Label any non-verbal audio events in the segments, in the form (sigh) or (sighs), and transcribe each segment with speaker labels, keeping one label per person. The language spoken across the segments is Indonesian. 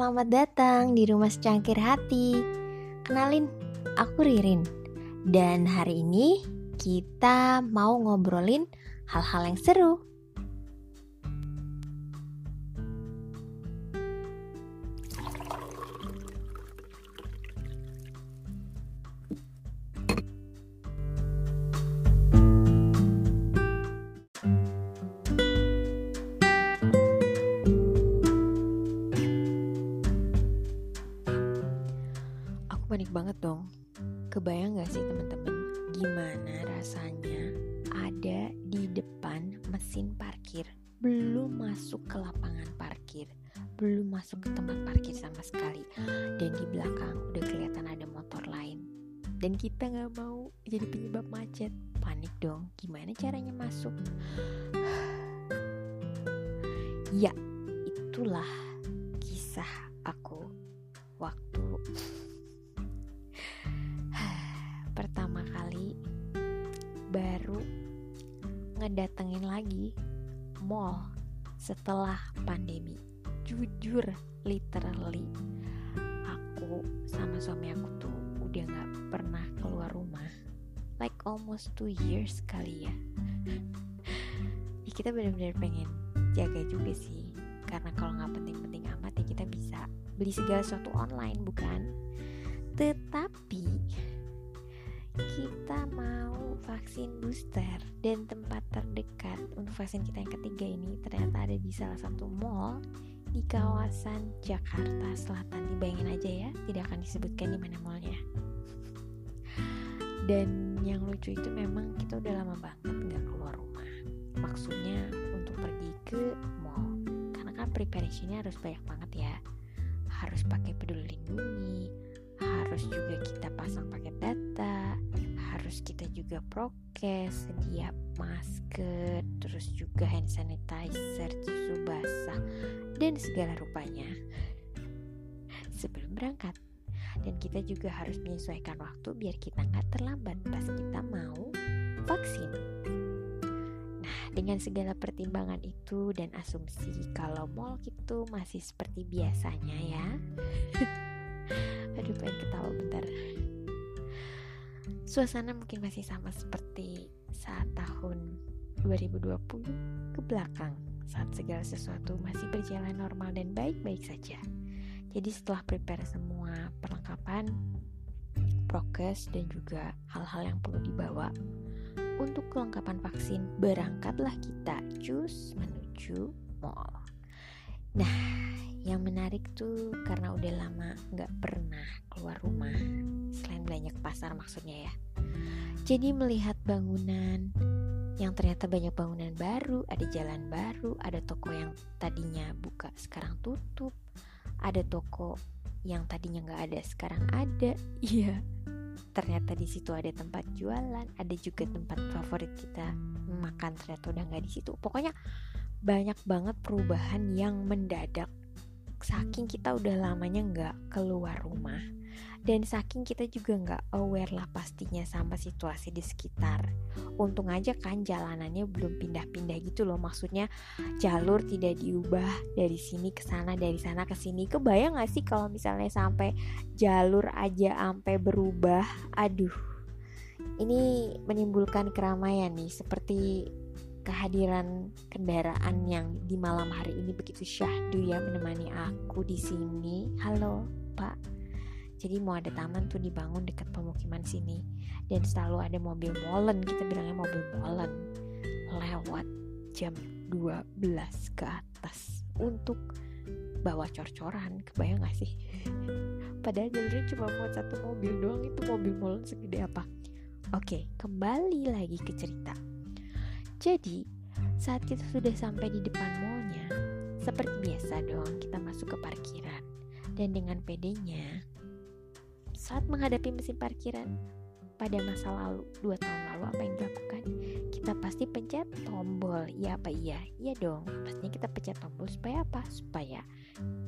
Speaker 1: selamat datang di Rumah Secangkir Hati. Kenalin, aku Ririn. Dan hari ini kita mau ngobrolin hal-hal yang seru. Banget dong. Kebayang gak sih teman-teman gimana rasanya ada di depan mesin parkir, belum masuk ke lapangan parkir, belum masuk ke tempat parkir sama sekali, dan di belakang udah kelihatan ada motor lain. Dan kita nggak mau jadi penyebab macet. Panik dong. Gimana caranya masuk? (sighs) ya, itulah kisah baru ngedatengin lagi mall setelah pandemi. Jujur, literally aku sama suami aku tuh udah nggak pernah keluar rumah like almost two years kali ya. (laughs) ya kita benar-benar pengen jaga juga sih karena kalau nggak penting-penting amat ya kita bisa beli segala sesuatu online bukan tetapi kita mau vaksin booster dan tempat terdekat untuk vaksin kita yang ketiga ini ternyata ada di salah satu mall di kawasan Jakarta Selatan. Dibayangin aja ya, tidak akan disebutkan di mana mallnya. Dan yang lucu itu memang kita udah lama banget nggak keluar rumah. Maksudnya untuk pergi ke mall, karena kan preparationnya harus banyak banget ya. Harus pakai peduli lindungi, harus juga kita pasang paket data, harus kita juga prokes, sedia masker, terus juga hand sanitizer, tisu basah, dan segala rupanya sebelum berangkat. Dan kita juga harus menyesuaikan waktu biar kita nggak terlambat pas kita mau vaksin. Nah, dengan segala pertimbangan itu dan asumsi kalau mall itu masih seperti biasanya ya. (laughs) Aduh pengen ketawa bentar Suasana mungkin masih sama seperti saat tahun 2020 ke belakang Saat segala sesuatu masih berjalan normal dan baik-baik saja. Jadi setelah prepare semua perlengkapan Prokes dan juga hal-hal yang perlu dibawa Untuk kelengkapan vaksin berangkatlah kita cus menuju mall. Nah yang menarik tuh karena udah lama nggak pernah keluar rumah selain belanja ke pasar maksudnya ya. Jadi melihat bangunan yang ternyata banyak bangunan baru ada jalan baru ada toko yang tadinya buka sekarang tutup. Ada toko yang tadinya nggak ada sekarang ada. (laughs) Iya ternyata di situ ada tempat jualan ada juga tempat favorit kita makan ternyata udah nggak di situ. Pokoknya banyak banget perubahan yang mendadak saking kita udah lamanya nggak keluar rumah dan saking kita juga nggak aware lah pastinya sama situasi di sekitar. Untung aja kan jalanannya belum pindah-pindah gitu loh maksudnya jalur tidak diubah dari sini ke sana dari sana ke sini. Kebayang gak sih kalau misalnya sampai jalur aja sampai berubah? Aduh ini menimbulkan keramaian nih seperti kehadiran kendaraan yang di malam hari ini begitu syahdu ya menemani aku di sini. Halo, Pak. Jadi mau ada taman tuh dibangun dekat pemukiman sini dan selalu ada mobil molen, kita bilangnya mobil molen lewat jam 12 ke atas untuk bawa cor-coran. Kebayang gak sih? Padahal jalurnya cuma buat satu mobil doang itu mobil molen segede apa? Oke, kembali lagi ke cerita. Jadi, saat kita sudah sampai di depan mallnya, seperti biasa dong kita masuk ke parkiran. Dan dengan pedenya, saat menghadapi mesin parkiran, pada masa lalu, dua tahun lalu apa yang dilakukan? Kita pasti pencet tombol, iya apa iya? Iya dong, pastinya kita pencet tombol supaya apa? Supaya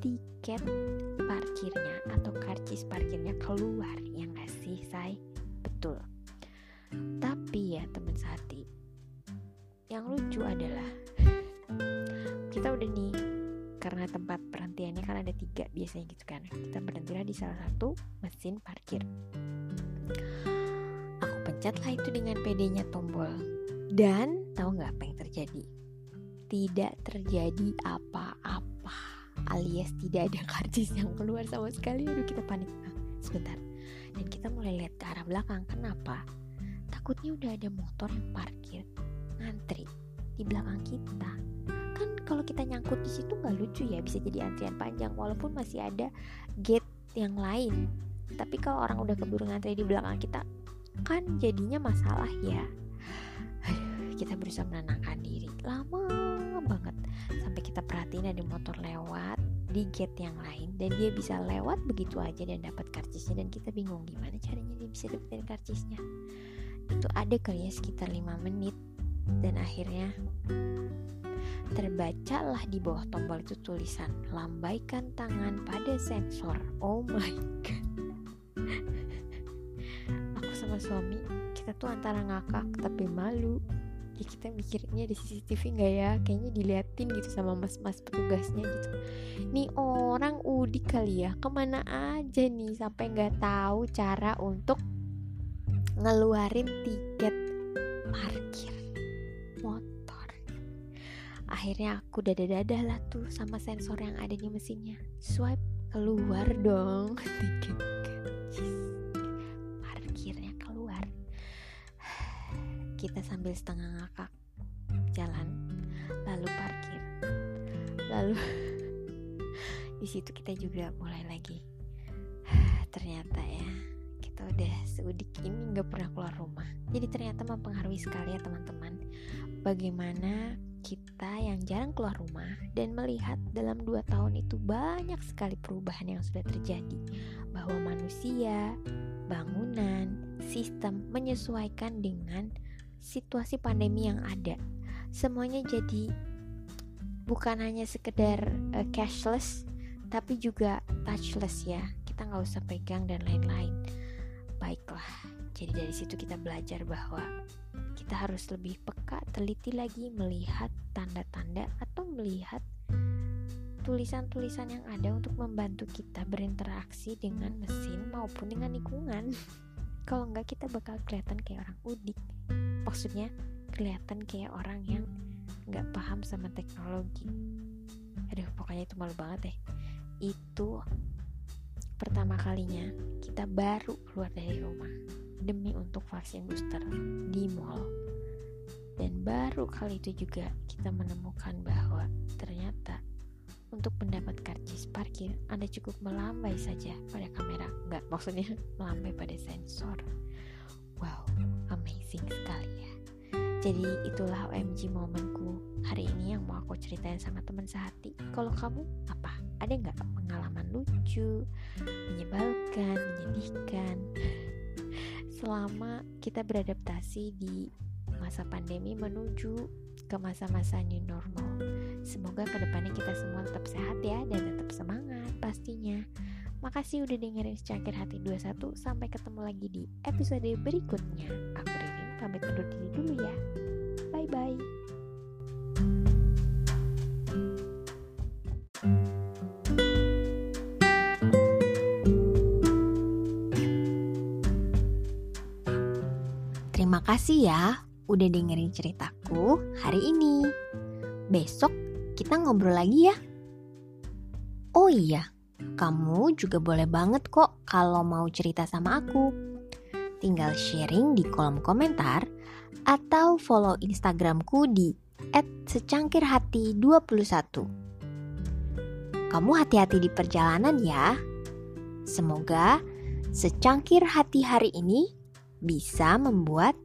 Speaker 1: tiket parkirnya atau karcis parkirnya keluar, ya nggak sih, say? Betul. Tapi ya teman sehati, yang lucu adalah kita udah nih karena tempat perhentiannya kan ada tiga biasanya gitu kan. Kita berhentilah di salah satu mesin parkir. Aku pencetlah itu dengan pedenya tombol. Dan tahu nggak apa yang terjadi? Tidak terjadi apa-apa alias tidak ada karcis yang keluar sama sekali. Aduh kita panik. Nah, sebentar. Dan kita mulai lihat ke arah belakang. Kenapa? Takutnya udah ada motor yang parkir ngantri di belakang kita. Kan kalau kita nyangkut di situ nggak lucu ya bisa jadi antrian panjang walaupun masih ada gate yang lain. Tapi kalau orang udah keburu ngantri di belakang kita kan jadinya masalah ya. Kita berusaha menenangkan diri. Lama banget sampai kita perhatiin ada motor lewat di gate yang lain dan dia bisa lewat begitu aja dan dapat karcisnya. Dan kita bingung gimana caranya dia bisa dapetin karcisnya. Itu ada kali ya sekitar 5 menit dan akhirnya terbacalah di bawah tombol itu tulisan lambaikan tangan pada sensor. Oh my god. Aku sama suami kita tuh antara ngakak tapi malu. Ya kita mikirnya di CCTV nggak ya? Kayaknya diliatin gitu sama mas-mas petugasnya gitu. Nih orang udik kali ya ke mana aja nih? Sampai nggak tahu cara untuk ngeluarin tiket akhirnya aku dada-dada lah tuh sama sensor yang ada di mesinnya. Swipe keluar dong. (laughs) Tiket parkirnya keluar. Kita sambil setengah ngakak jalan lalu parkir. Lalu (laughs) di situ kita juga mulai lagi. (sighs) Ternyata ya kita udah seudik ini nggak pernah keluar rumah. Jadi ternyata mempengaruhi sekali ya teman-teman bagaimana kita yang jarang keluar rumah dan melihat dalam dua tahun itu banyak sekali perubahan yang sudah terjadi. Bahwa manusia, bangunan, sistem menyesuaikan dengan situasi pandemi yang ada. Semuanya jadi bukan hanya sekedar uh, cashless tapi juga touchless ya. Kita nggak usah pegang dan lain-lain. Baiklah jadi dari situ kita belajar bahwa kita harus lebih peka teliti lagi melihat tanda-tanda atau melihat tulisan-tulisan yang ada untuk membantu kita berinteraksi dengan mesin maupun dengan lingkungan. (laughs) Kalau enggak kita bakal kelihatan kayak orang udik. Maksudnya kelihatan kayak orang yang nggak paham sama teknologi. Aduh pokoknya itu malu banget deh. Itu pertama kalinya kita baru keluar dari rumah demi untuk vaksin booster di mall dan baru kali itu juga kita menemukan bahwa ternyata untuk mendapat karcis parkir Anda cukup melambai saja pada kamera. Nggak maksudnya (laughs) melambai pada sensor. Wow amazing sekali ya. Jadi itulah OMG momenku hari ini yang mau aku ceritain sama teman sehati. Kalau kamu apa? Ada nggak pengalaman lucu, menyebalkan, menyedihkan? (laughs) Selama kita beradaptasi di masa pandemi menuju ke masa-masa new normal. Semoga ke depannya kita semua tetap sehat ya dan tetap semangat pastinya. Makasih udah dengerin secangkir hati 21 Sampai ketemu lagi di episode berikutnya. Aku Ririn pamit undur diri dulu ya. Bye bye Terima kasih ya udah dengerin ceritaku hari ini. Besok kita ngobrol lagi ya. Oh iya, kamu juga boleh banget kok kalau mau cerita sama aku. Tinggal sharing di kolom komentar atau follow Instagramku di @secangkirhati21. Kamu hati-hati di perjalanan ya. Semoga secangkir hati hari ini bisa membuat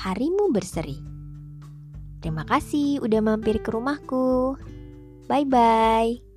Speaker 1: harimu berseri. Terima kasih udah mampir ke rumahku. Bye bye.